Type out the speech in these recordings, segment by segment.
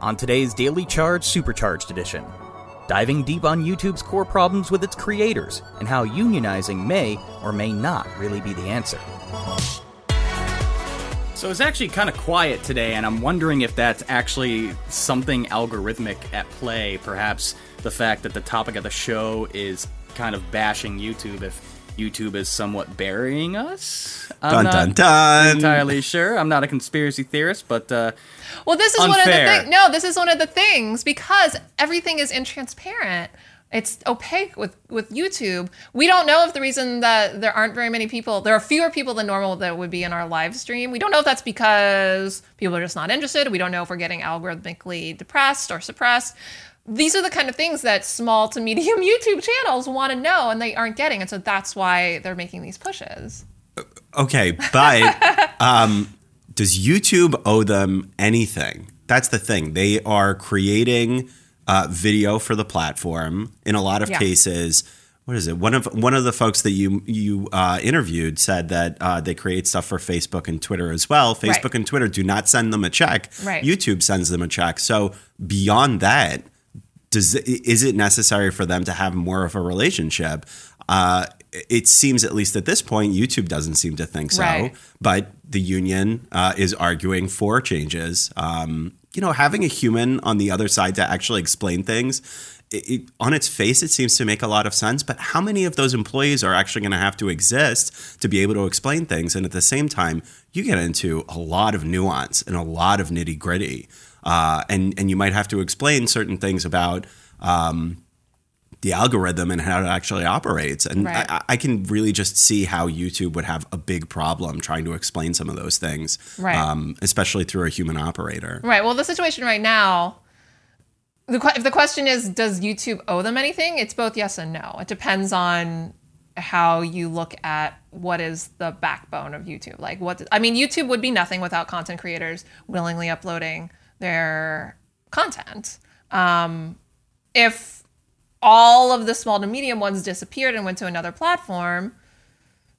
on today's Daily Charge Supercharged Edition. Diving deep on YouTube's core problems with its creators and how unionizing may or may not really be the answer. So it's actually kind of quiet today, and I'm wondering if that's actually something algorithmic at play. Perhaps the fact that the topic of the show is kind of bashing YouTube, if YouTube is somewhat burying us. I'm Dun not dun dun. entirely sure. I'm not a conspiracy theorist, but uh, Well, this is one of the Unfair. things. No, this is one of the things because everything is intransparent. It's opaque with with YouTube. We don't know if the reason that there aren't very many people, there are fewer people than normal that would be in our live stream. We don't know if that's because people are just not interested. We don't know if we're getting algorithmically depressed or suppressed. These are the kind of things that small to medium YouTube channels want to know and they aren't getting, and so that's why they're making these pushes. Okay, but um, does YouTube owe them anything? That's the thing. They are creating uh, video for the platform. In a lot of Yeah. cases, what is it? One of one of the folks that you you uh, interviewed said that uh, they create stuff for Facebook and Twitter as well. Facebook Right. and Twitter do not send them a check. Right. YouTube sends them a check. So beyond that, does is it necessary for them to have more of a relationship? Uh, it seems, at least at this point, YouTube doesn't seem to think so. Right. But the union uh, is arguing for changes. Um, you know, having a human on the other side to actually explain things. It, it, on its face, it seems to make a lot of sense, but how many of those employees are actually going to have to exist to be able to explain things? And at the same time, you get into a lot of nuance and a lot of nitty gritty, uh, and and you might have to explain certain things about um, the algorithm and how it actually operates. And Right. I, I can really just see how YouTube would have a big problem trying to explain some of those things, Right. um, especially through a human operator. Right. Well, the situation right now, if the question is, does YouTube owe them anything? It's both yes and no. It depends on how you look at what is the backbone of YouTube. Like what I mean, YouTube would be nothing without content creators willingly uploading their content. Um, if all of the small to medium ones disappeared and went to another platform,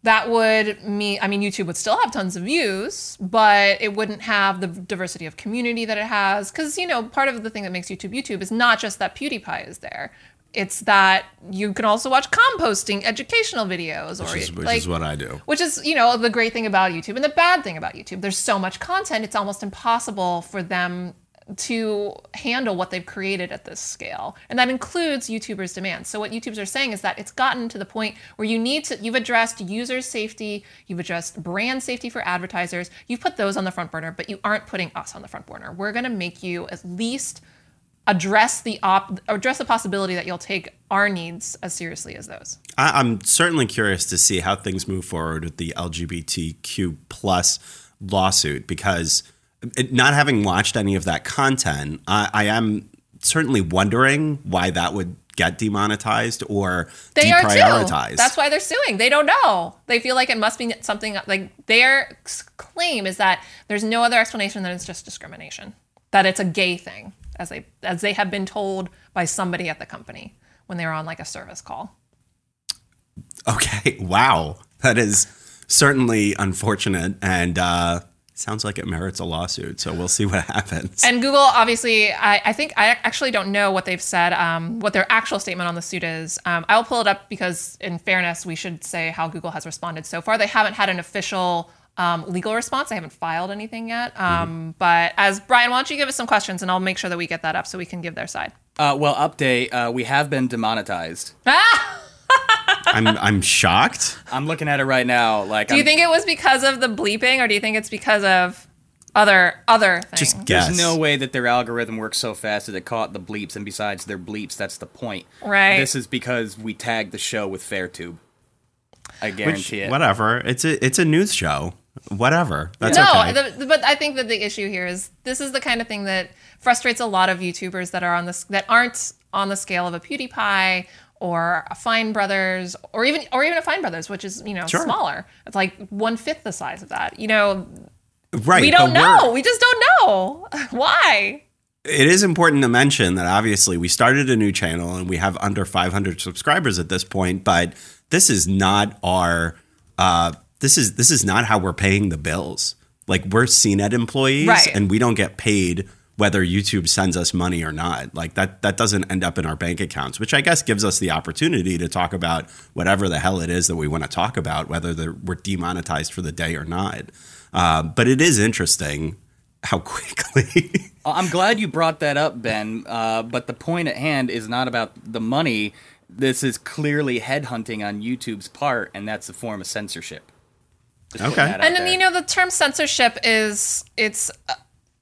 that would mean i mean youtube would still have tons of views but it wouldn't have the diversity of community that it has. Because you know part of the thing that makes youtube youtube is not just that pewdiepie is there. It's that you can also watch composting educational videos or Which is, which like is what I do. which is you know the great thing about youtube and the bad thing about youtube. There's so much content it's almost impossible for them to handle what they've created at this scale. And that includes youtubers demands so what youtubers are saying is that it's gotten to the point where you need to you've addressed user safety you've addressed brand safety for advertisers you've put those on the front burner but you aren't putting us on the front burner. We're going to make you at least address the op address the possibility that you'll take our needs as seriously as those. I, I'm certainly curious to see how things move forward with the LGBTQ plus lawsuit because not having watched any of that content, I, I am certainly wondering why that would get demonetized or They deprioritized. That's why they're suing. They don't know. They feel like it must be something like their claim is that there's no other explanation than it's just discrimination. That it's a gay thing, as they as they have been told by somebody at the company when they were on like a service call. Okay. Wow. That is certainly unfortunate and uh, sounds like it merits a lawsuit. So we'll see what happens. And Google, obviously, I, I think I actually don't know what they've said, um, what their actual statement on the suit is. Um, I'll pull it up because, in fairness, we should say how Google has responded so far. They haven't had an official um, legal response. They haven't filed anything yet. Um, But as Brian, why don't you give us some questions, and I'll make sure that we get that up so we can give their side. uh, well, update. Uh, we have been demonetized. Ah! I'm, I'm shocked. I'm looking at it right now. Like, Do you I'm- think it was because of the bleeping, or do you think it's because of other other things? Just guess. There's no way that their algorithm works so fast that it caught the bleeps, and besides their bleeps, that's the point. Right. This is because we tagged the show with Fairtube. I Which, guarantee it. whatever. It's a it's a news show. Whatever. That's no, okay. the, but I think that the issue here is this is the kind of thing that frustrates a lot of YouTubers that are on this that aren't on the scale of a PewDiePie or a Fine Brothers or even or even a Fine Brothers, which is you know Sure. smaller. It's like one fifth the size of that. You know, right. we don't know. We just don't know why. It is important to mention that obviously we started a new channel and we have under 500 subscribers at this point, but this is not our uh, this is this is not how we're paying the bills. Like we're CNET employees Right. and we don't get paid whether YouTube sends us money or not. Like that that doesn't end up in our bank accounts, which I guess gives us the opportunity to talk about whatever the hell it is that we want to talk about, whether we're demonetized for the day or not. Uh, but it is interesting how quickly. I'm glad you brought that up, Ben. Uh, but the point at hand is not about the money. This is clearly headhunting on YouTube's part, and that's a form of censorship. Just Okay. and then there. you know the term censorship is it's uh,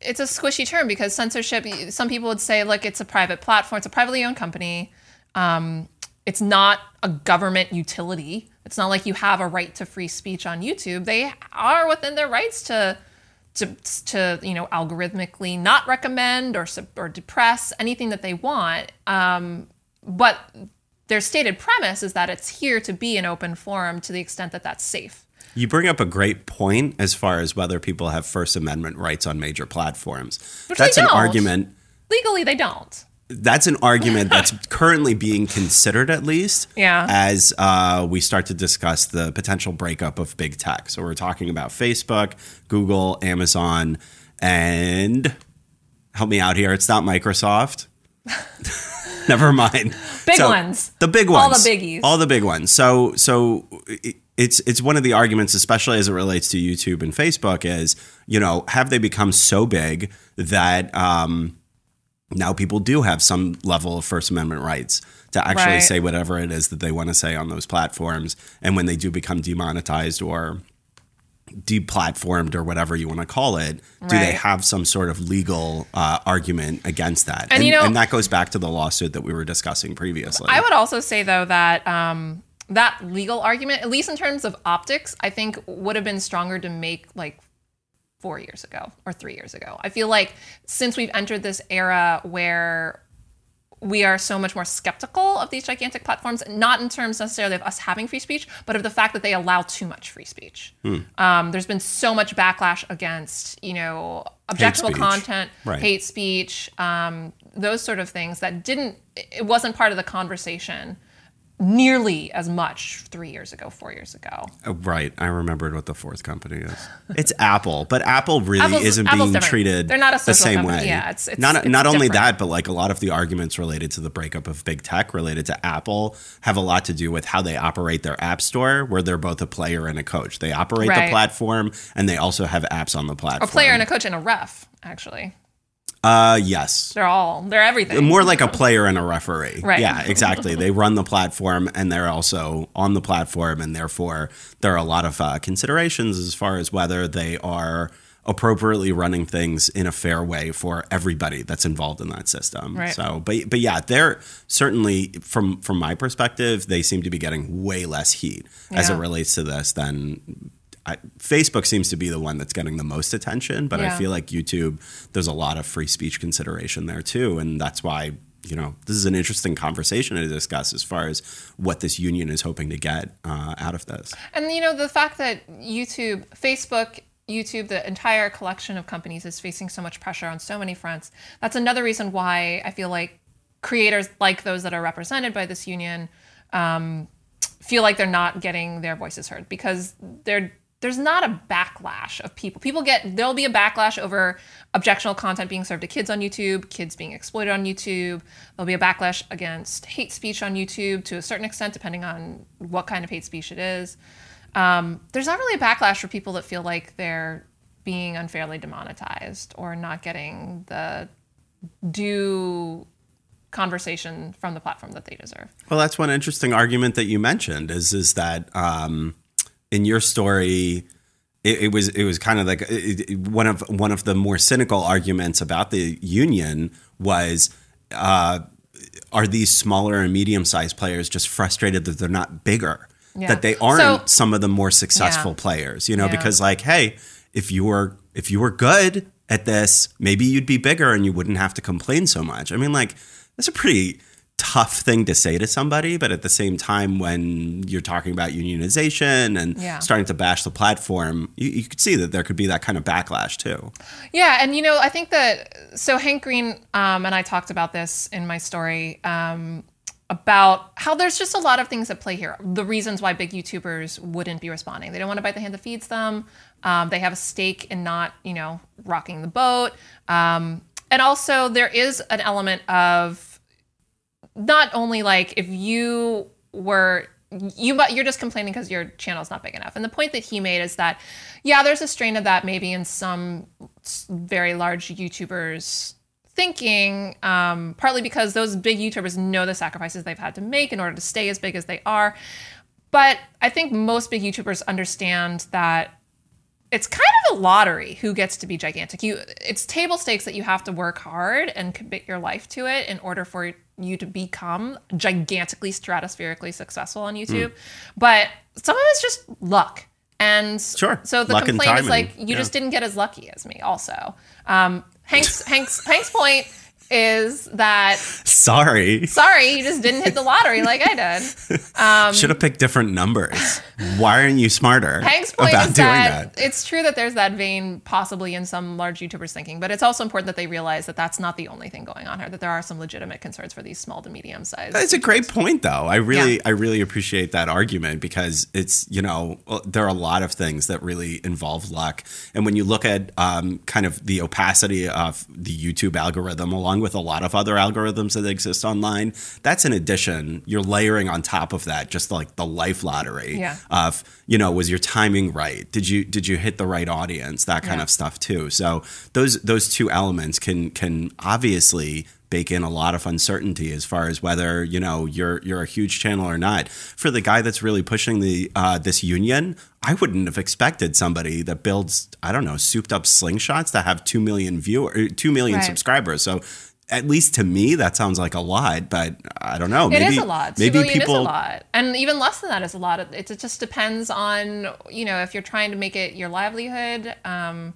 it's a squishy term because censorship some people would say look, it's a private platform it's a privately owned company. Um, it's not a government utility. It's not like you have a right to free speech on youtube. They are within their rights to to, to you know algorithmically not recommend or or depress anything that they want. Um, but their stated premise is that it's here to be an open forum to the extent that that's safe You bring up a great point as far as whether people have First Amendment rights on major platforms. Which that's an argument. legally they don't That's an argument that's currently being considered, at least. Yeah. As uh, we start to discuss the potential breakup of big tech. So we're talking about Facebook, Google, Amazon, and help me out here. It's not Microsoft. Never mind. Big So, ones. The big ones All the biggies. All the big ones. So so it's it's one of the arguments, especially as it relates to YouTube and Facebook, is you know have they become so big that um, now people do have some level of First Amendment rights to actually Right. say whatever it is that they want to say on those platforms, and when they do become demonetized or deplatformed or whatever you want to call it, do they have some sort of legal uh, argument against that? And, you know- and that goes back to the lawsuit that we were discussing previously. I would also say though that um, that legal argument, at least in terms of optics, I think would have been stronger to make like four years ago or three years ago. I feel like since we've entered this era where we are so much more skeptical of these gigantic platforms, not in terms necessarily of us having free speech, but of the fact that they allow too much free speech. Um, there's been so much backlash against, you know, objectionable speech. content, Right. hate speech, um, those sort of things that didn't, it wasn't part of the conversation nearly as much three years ago, four years ago. Uh, Right. I remembered what the fourth company is. It's Apple, but Apple really Apple's- isn't Apple's being different. treated They're not a the same company. way. Yeah, it's- it's- not it's not only that, but like a lot of the arguments related to the breakup of big tech related to Apple have a lot to do with how they operate their app store, where they're both a player and a coach. They operate the platform and they also have apps on the platform. A player and a coach and a ref, actually. Uh yes. They're all, they're everything. More like a player and a referee. Right. Yeah, exactly. they run the platform and they're also on the platform, and therefore there are a lot of uh, considerations as far as whether they are appropriately running things in a fair way for everybody that's involved in that system. Right. So, but but yeah, they're certainly from from my perspective, they seem to be getting way less heat as it relates to this than I, Facebook seems to be the one that's getting the most attention, but I feel like YouTube, there's a lot of free speech consideration there too, and that's why you know this is an interesting conversation to discuss as far as what this union is hoping to get uh, out of this. And you know the fact that YouTube, Facebook, YouTube, the entire collection of companies is facing so much pressure on so many fronts. That's another reason why I feel like creators like those that are represented by this union um, feel like they're not getting their voices heard because they're there's not a backlash of people. People get there'll be a backlash over objectionable content being served to kids on YouTube, kids being exploited on YouTube. There'll be a backlash against hate speech on YouTube to a certain extent, depending on what kind of hate speech it is. Um, there's not really a backlash for people that feel like they're being unfairly demonetized or not getting the due conversation from the platform that they deserve. Well, that's one interesting argument that you mentioned is is that um, in your story, it, it was it was kind of like it, one of one of the more cynical arguments about the union was. Uh, are these smaller and medium sized players just frustrated that they're not bigger? Yeah. That they aren't So- some of the more successful Yeah. players, you know, Yeah. because like, hey, if you were if you were good at this, maybe you'd be bigger and you wouldn't have to complain so much. I mean, like, that's a pretty tough thing to say to somebody, but at the same time, when you're talking about unionization and Yeah. starting to bash the platform, you, you could see that there could be that kind of backlash too. Yeah, and you know, I think that so Hank Green um, and I talked about this in my story um, about how there's just a lot of things at play here. The reasons why big YouTubers wouldn't be responding. They don't want to bite the hand that feeds them. Um, they have a stake in not, you know, rocking the boat. Um, and also there is an element of not only like if you were you but you're just complaining because your channel's not big enough and the point that he made is that yeah there's a strain of that maybe in some very large youtubers thinking um, partly because those big youtubers know the sacrifices they've had to make in order to stay as big as they are but i think most big youtubers understand that it's kind of a lottery who gets to be gigantic. You it's table stakes that you have to work hard and commit your life to it in order for you to become gigantically stratospherically successful on YouTube. But some of it's just luck. And Sure. so the Luck complaint is like you Yeah. just didn't get as lucky as me also. Um Hank's Hank's Hank's point is that Sorry. sorry, you just didn't hit the lottery like I did. Um, Should have picked different numbers. Why aren't you smarter Hank's point about is doing that, that? it's true that there's that vein possibly in some large YouTubers thinking, but it's also important that they realize that that's not the only thing going on here. That there are some legitimate concerns for these small to medium sized. It's a great point, though. I really, Yeah. I really appreciate that argument because it's, you know, there are a lot of things that really involve luck. And when you look at um, kind of the opacity of the YouTube algorithm, along with a lot of other algorithms that exist online, that's an addition. You're layering on top of that just like the life lottery Yeah. of, you know, was your timing right? Did you did you hit the right audience? That kind Yeah. of stuff too. So those those two elements can can obviously bake in a lot of uncertainty as far as whether you know you're you're a huge channel or not. For the guy that's really pushing the uh, this union, I wouldn't have expected somebody that builds I don't know souped up slingshots to have two million viewer two million Right. subscribers. So. At least to me, that sounds like a lot, but I don't know. It maybe, is a lot. Two Maybe people is a lot, and even less than that is a lot. It, it just depends on you know if you're trying to make it your livelihood. Um,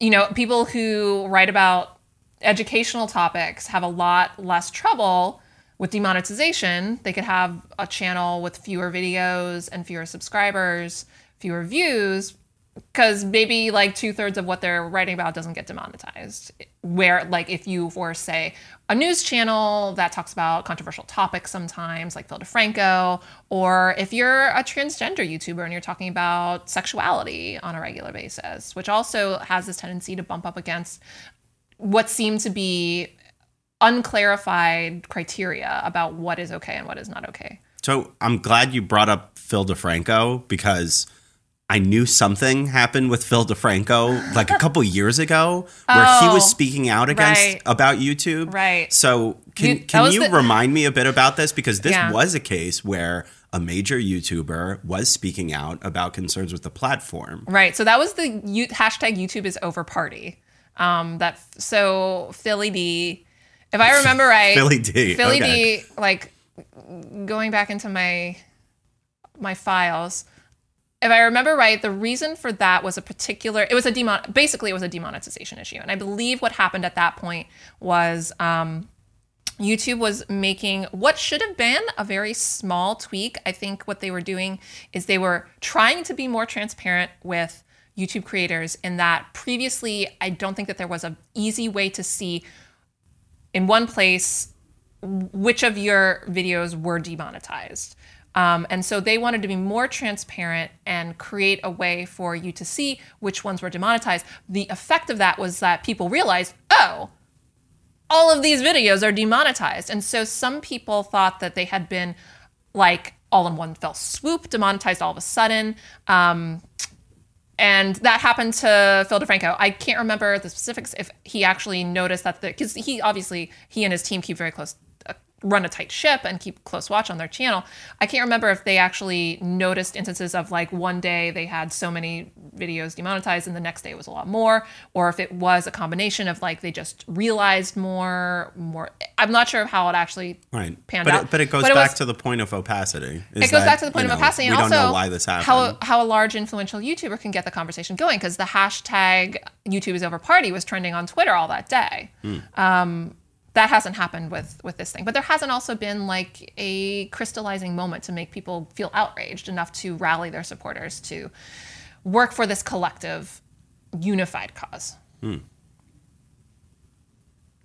you know, people who write about educational topics have a lot less trouble with demonetization. They could have a channel with fewer videos and fewer subscribers, fewer views, because maybe like two thirds of what they're writing about doesn't get demonetized. Where, like, if you were, say, a news channel that talks about controversial topics sometimes, like Phil DeFranco, or if you're a transgender YouTuber and you're talking about sexuality on a regular basis, which also has this tendency to bump up against what seem to be unclarified criteria about what is okay and what is not okay. So I'm glad you brought up Phil DeFranco because I knew something happened with Phil DeFranco like a couple years ago where he Oh, was speaking out against right. about YouTube. Right. So can You- can you the- remind me a bit about this because this Yeah. was a case where a major YouTuber was speaking out about concerns with the platform. Right. So that was the you, hashtag YouTube is over party. Um, that so Philly D, if I remember right, Philly D, Philly okay. D, like going back into my my files. If I remember right, the reason for that was a particular. It was a demon. Basically, it was a demonetization issue, and I believe what happened at that point was um, YouTube was making what should have been a very small tweak. I think what they were doing is they were trying to be more transparent with YouTube creators in that previously I don't think that there was an easy way to see in one place which of your videos were demonetized. Um, and so they wanted to be more transparent and create a way for you to see which ones were demonetized. The effect of that was that people realized, oh, all of these videos are demonetized. And so some people thought that they had been like all in one fell swoop, demonetized all of a sudden. Um, and that happened to Phil DeFranco. I can't remember the specifics if he actually noticed that because he obviously he and his team keep very close, run a tight ship and keep close watch on their channel. I can't remember if they actually noticed instances of like one day they had so many videos demonetized and the next day it was a lot more, or if it was a combination of like they just realized more, more. I'm not sure how it actually Right. panned but out. It, but it goes But it back was- to the point of opacity. it goes back to the point of opacity, and we also don't know why this happened. how how a large influential YouTuber can get the conversation going because the hashtag YouTube is over party was trending on Twitter all that day. Hmm. Um, that hasn't happened with with this thing, but there hasn't also been like a crystallizing moment to make people feel outraged enough to rally their supporters to work for this collective, unified cause.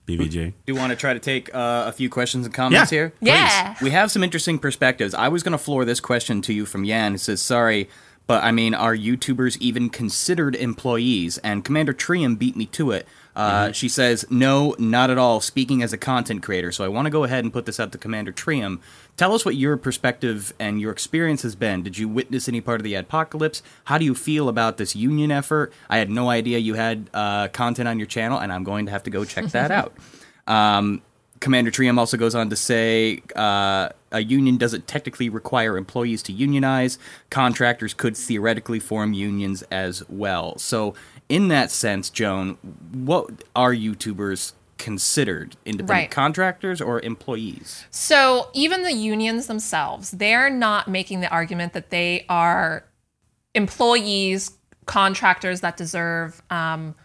BBG. Do you want to try to take uh, a few questions and comments Yeah. here? Yeah. We have some interesting perspectives. I was going to floor this question to you from Yan. It says, sorry, but I mean, are YouTubers even considered employees? And Commander Trium beat me to it. Uh, She says, No, not at all. Speaking as a content creator. So I want to go ahead and put this out to Commander Trium. Tell us what your perspective and your experience has been. Did you witness any part of the Adpocalypse? How do you feel about this union effort? I had no idea you had uh, content on your channel, and I'm going to have to go check that out. Um, Commander Trium also goes on to say uh, a union doesn't technically require employees to unionize. Contractors could theoretically form unions as well. So, in that sense, Joan, what are YouTubers considered? Independent Right. contractors or employees? So even the unions themselves, they're not making the argument that they are employees, contractors that deserve. Um,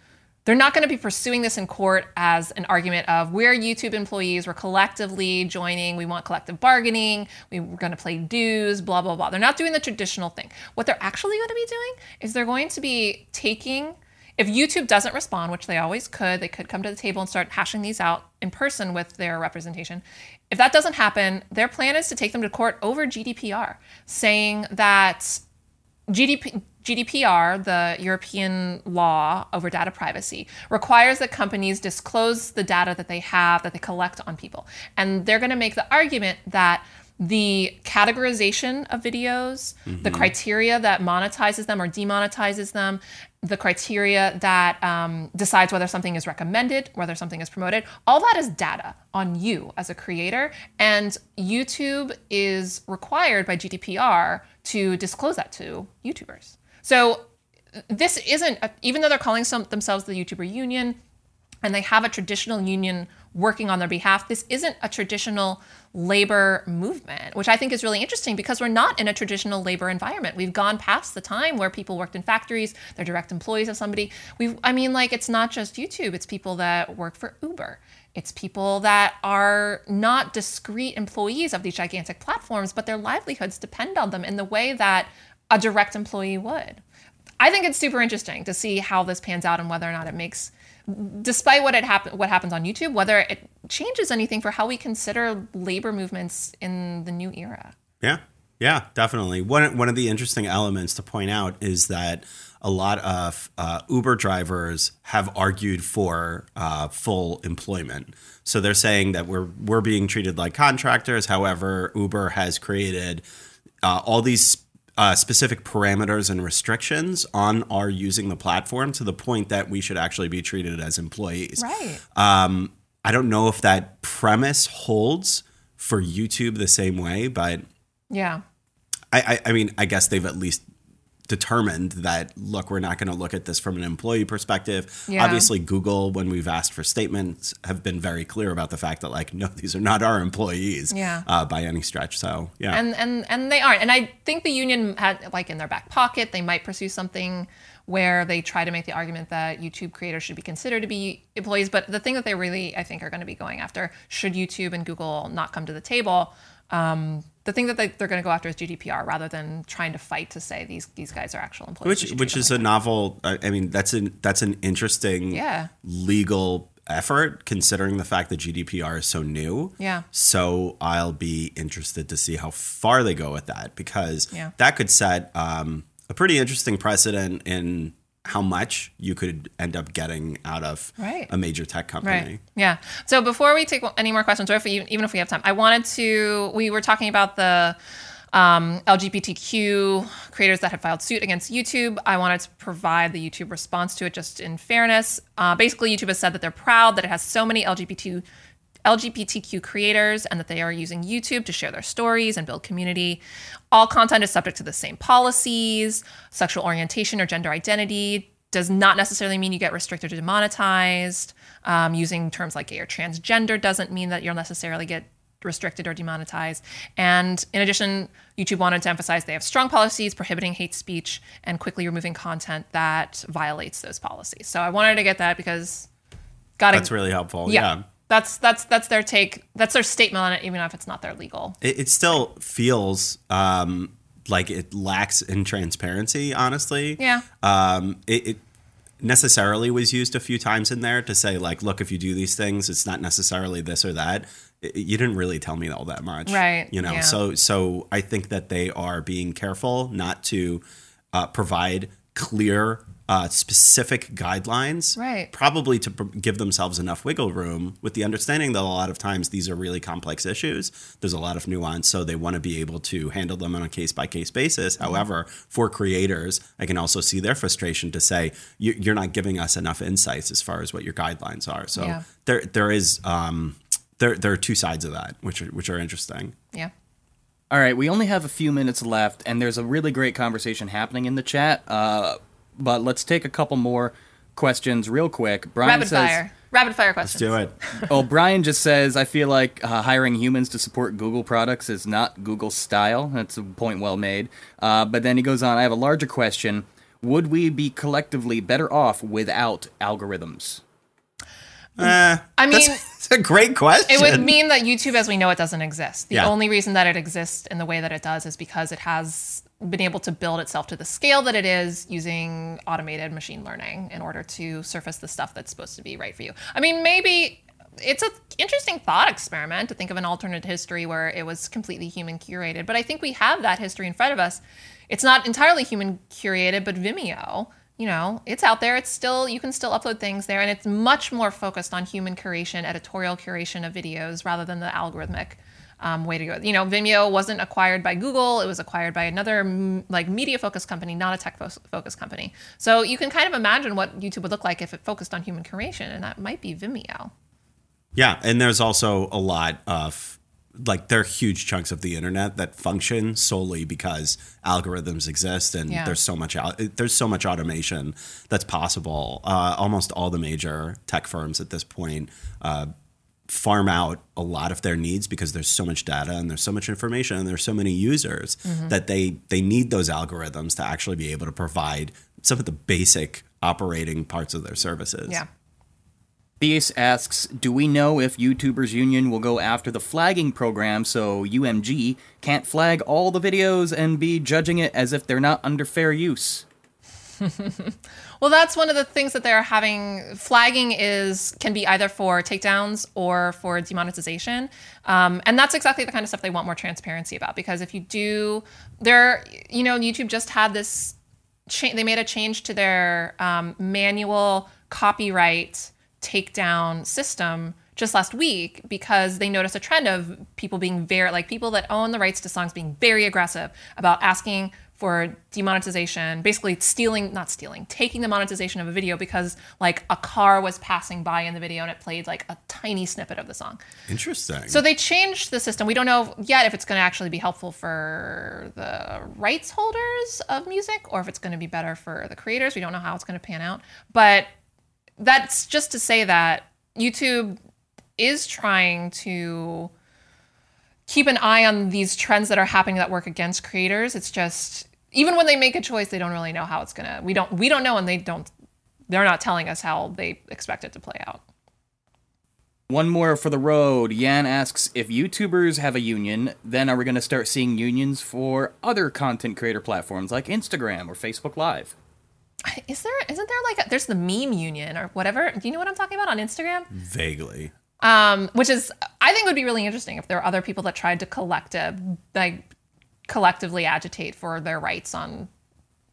they're not going to be pursuing this in court as an argument of we're YouTube employees, we're collectively joining, we want collective bargaining, we, we're going to play dues, blah, blah, blah. They're not doing the traditional thing. What they're actually going to be doing is they're going to be taking if YouTube doesn't respond, which they always could, they could come to the table and start hashing these out in person with their representation. If that doesn't happen, their plan is to take them to court over GDPR, saying that GDP, GDPR, the European law over data privacy, requires that companies disclose the data that they have, that they collect on people. And they're going to make the argument that the categorization of videos, the mm-hmm. criteria that monetizes them or demonetizes them, the criteria that um, decides whether something is recommended, whether something is promoted, all that is data on you as a creator. And YouTube is required by GDPR to disclose that to YouTubers. So this isn't, a, even though they're calling some, themselves the YouTuber Union, and they have a traditional union working on their behalf. This isn't a traditional labor movement, which I think is really interesting because we're not in a traditional labor environment. We've gone past the time where people worked in factories, they're direct employees of somebody. We I mean like it's not just YouTube, it's people that work for Uber. It's people that are not discrete employees of these gigantic platforms, but their livelihoods depend on them in the way that a direct employee would. I think it's super interesting to see how this pans out and whether or not it makes despite what it happen what happens on YouTube, whether it changes anything for how we consider labor movements in the new era. Yeah, yeah, definitely. One one of the interesting elements to point out is that a lot of uh, Uber drivers have argued for uh, full employment. So they're saying that we're we're being treated like contractors. However, Uber has created uh, all these uh, specific parameters and restrictions on our using the platform to the point that we should actually be treated as employees. Right. Um, I don't know if that premise holds for YouTube the same way, but Yeah. I, I, I mean, I guess they've at least determined that look, we're not going to look at this from an employee perspective. Yeah. Obviously, Google, when we've asked for statements, have been very clear about the fact that like, no, these are not our employees Yeah. uh, by any stretch. So yeah, and and and they aren't. And I think the union had like in their back pocket, they might pursue something where they try to make the argument that YouTube creators should be considered to be employees. But the thing that they really, I think, are going to be going after, should YouTube and Google not come to the table, um, the thing that they, they're going to go after is GDPR rather than trying to fight to say these these guys are actual employees. Which which is a novel. I I mean, that's an that's an interesting Yeah. legal effort considering the fact that GDPR is so new. Yeah. So I'll be interested to see how far they go with that because Yeah. that could set um, a pretty interesting precedent in how much you could end up getting out of Right. a major tech company. Right. Yeah. So before we take any more questions, or if we, even if we have time, I wanted to. We were talking about the um, LGBTQ creators that had filed suit against YouTube. I wanted to provide the YouTube response to it, just in fairness. Uh, basically, YouTube has said that they're proud that it has so many LGBT. LGBTQ creators and that they are using YouTube to share their stories and build community. All content is subject to the same policies. Sexual orientation or gender identity does not necessarily mean you get restricted or demonetized. Um, using terms like gay or transgender doesn't mean that you'll necessarily get restricted or demonetized. And in addition, YouTube wanted to emphasize they have strong policies prohibiting hate speech and quickly removing content that violates those policies. So I wanted to get that because got That's really helpful. yeah. yeah. That's that's that's their take. That's their statement on it, even if it's not their legal. it, it still feels um, like it lacks in transparency. Honestly, Yeah. Um, it, it necessarily was used a few times in there to say like, look, if you do these things, it's not necessarily this or that. You didn't really tell me all that much, Right, You know, yeah. so so I think that they are being careful not to uh, provide clear uh, specific guidelines, Right. Probably to pr- give themselves enough wiggle room, with the understanding that a lot of times these are really complex issues. There's a lot of nuance, so they want to be able to handle them on a case by case basis. Mm-hmm. However, for creators, I can also see their frustration to say "You- you're not giving us enough insights as far as what your guidelines are. So Yeah. there there is um, there there are two sides of that, which are, which are interesting. Yeah. All right, we only have a few minutes left, and there's a really great conversation happening in the chat. Uh, but let's take a couple more questions real quick. Brian Rapid says, fire. Rapid fire questions. Do it. "Oh, Brian just says I feel like uh, hiring humans to support Google products is not Google style." That's a point well made. Uh, but then he goes on. I have a larger question. Would we be collectively better off without algorithms? Uh, I mean, it's a great question. It would mean that YouTube as we know it doesn't exist. The Yeah. only reason that it exists in the way that it does is because it has been able to build itself to the scale that it is using automated machine learning in order to surface the stuff that's supposed to be right for you. I mean, maybe it's an interesting thought experiment to think of an alternate history where it was completely human curated, but I think we have that history in front of us. It's not entirely human curated, but Vimeo, you know, it's out there. It's still you can still upload things there, and it's much more focused on human curation, editorial curation of videos rather than the algorithmic um, way to go. You know, Vimeo wasn't acquired by Google; it was acquired by another like media focused company, not a tech fo- focused company. So you can kind of imagine what YouTube would look like if it focused on human curation, and that might be Vimeo. Yeah, and there's also a lot of like there are huge chunks of the internet that function solely because algorithms exist and Yeah. there's so much au- there's so much automation that's possible. Uh, almost all the major tech firms at this point uh, farm out a lot of their needs because there's so much data and there's so much information and there's so many users mm-hmm. that they they need those algorithms to actually be able to provide some of the basic operating parts of their services. Yeah. Theus asks, "Do we know if YouTubers Union will go after the flagging program so UMG can't flag all the videos and be judging it as if they're not under fair use?" Well, that's one of the things that they're having. Flagging is can be either for takedowns or for demonetization, um, and that's exactly the kind of stuff they want more transparency about. Because if you do, there, you know, YouTube just had this. Cha- they made a change to their um, manual copyright takedown system just last week because they noticed a trend of people being very like people that own the rights to songs being very aggressive about asking for demonetization basically stealing not stealing taking the monetization of a video because like a car was passing by in the video and it played like a tiny snippet of the song Interesting. so they changed the system. We don't know yet if it's going to actually be helpful for the rights holders of music or if it's going to be better for the creators. We don't know how it's going to pan out. But that's just to say that YouTube is trying to keep an eye on these trends that are happening that work against creators. It's just even when they make a choice, they don't really know how it's going to. We don't we don't know and they don't they're not telling us how they expect it to play out. One more for the road. Yan asks, "If YouTubers have a union, then are we going to start seeing unions for other content creator platforms like Instagram or Facebook Live?" Is there isn't there like a, there's the meme union or whatever? Do you know what I'm talking about on Instagram? Vaguely. Um, which is I think would be really interesting if there are other people that tried to collective like collectively agitate for their rights on.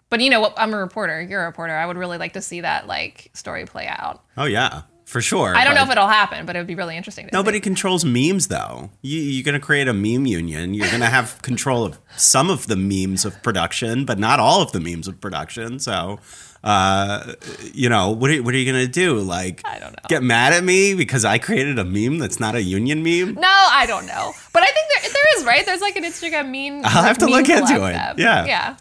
But you know? I'm a reporter. You're a reporter. I would really like to see that like story play out. Oh yeah, for sure. I don't know if it'll happen, but it would be really interesting. To Nobody see. controls memes though. You, you're going to create a meme union. You're going to have control of some of the memes of production, but not all of the memes of production. So, uh, you know, what are, what are you going to do? Like, I don't know. Get mad at me because I created a meme that's not a union meme? No, I don't know. But I think there there is right. There's like an Instagram meme. I'll have to look into it. Yeah. Yeah.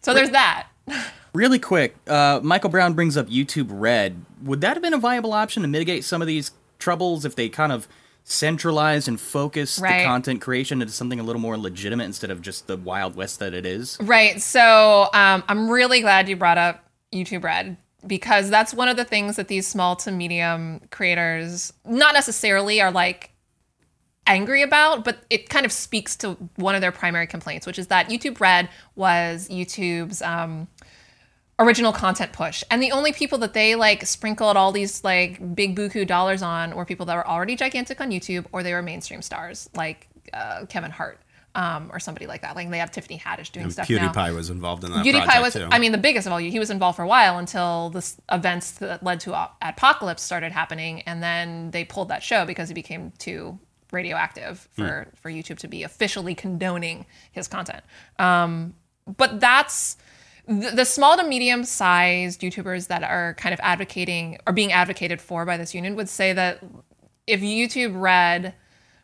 So there's that. Really quick, uh, Michael Brown brings up YouTube Red. Would that have been a viable option to mitigate some of these troubles if they kind of centralized and focused Right. the content creation into something a little more legitimate instead of just the Wild West that it is? Right. So um, I'm really glad you brought up YouTube Red because that's one of the things that these small to medium creators not necessarily are like angry about, but it kind of speaks to one of their primary complaints, which is that YouTube Red was YouTube's um, original content push. And the only people that they like sprinkled all these like big buku dollars on were people that were already gigantic on YouTube or they were mainstream stars like uh, Kevin Hart. um, or somebody like that. Like they have Tiffany Haddish doing And stuff now. PewDiePie was involved in that PewDiePie was, too. I mean, the biggest of all. He was involved for a while until the events that led to Adpocalypse started happening, and then they pulled that show because it became too radioactive for for YouTube to be officially condoning his content. Um, but that's the, small to medium sized YouTubers that are kind of advocating or being advocated for by this union would say that if YouTube Red,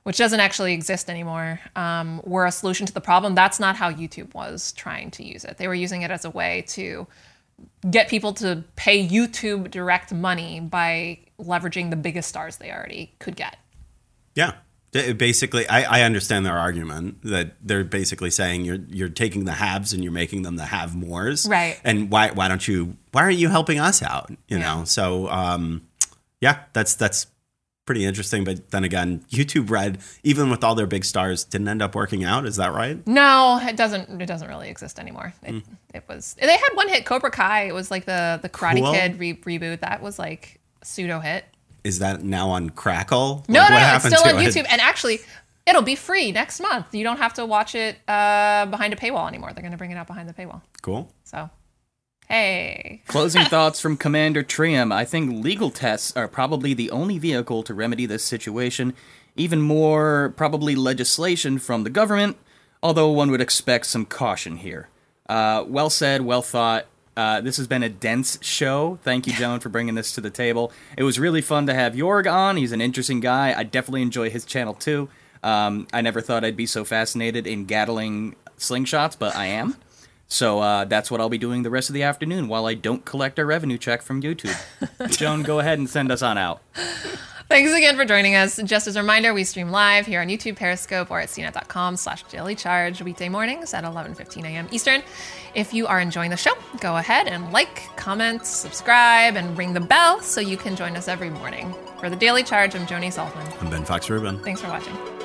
which doesn't actually exist anymore, um, were a solution to the problem, that's not how YouTube was trying to use it. They were using it as a way to get people to pay YouTube direct money by leveraging the biggest stars they already could get. Yeah. Basically, I, I understand their argument that they're basically saying you're you're taking the haves and you're making them the have mores, Right. And why why don't you why aren't you helping us out? You Yeah. know, so um, yeah, that's that's pretty interesting. But then again, YouTube Red, even with all their big stars, didn't end up working out. Is that right? No, it doesn't. It doesn't really exist anymore. It, it was. They had one hit, Cobra Kai. It was like the the Karate Cool. Kid re- reboot. That was like pseudo hit. Is that now on Crackle? No, Like, no, what no, it's still to on it? YouTube, and actually, it'll be free next month. You don't have to watch it uh, behind a paywall anymore. They're going to bring it out behind the paywall. Cool. So, hey, Closing thoughts from Commander Trium. I think legal tests are probably the only vehicle to remedy this situation. Even more, probably legislation from the government, although one would expect some caution here. Uh, well said, well thought. Uh, this has been a dense show. Thank you, Joan, for bringing this to the table. It was really fun to have Jorg on. He's an interesting guy. I definitely enjoy his channel too. Um, I never thought I'd be so fascinated in Gatling slingshots, but I am. So uh, that's what I'll be doing the rest of the afternoon while I don't collect a revenue check from YouTube. Joan, go ahead and send us on out. Thanks again for joining us. Just as a reminder, we stream live here on YouTube, Periscope, or at cnet.com slash daily charge weekday mornings at 11.15 a.m. Eastern. If you are enjoying the show, go ahead and like, comment, subscribe, and ring the bell so you can join us every morning. For the Daily Charge, I'm Joni Saltman. I'm Ben Fox Rubin. Thanks for watching.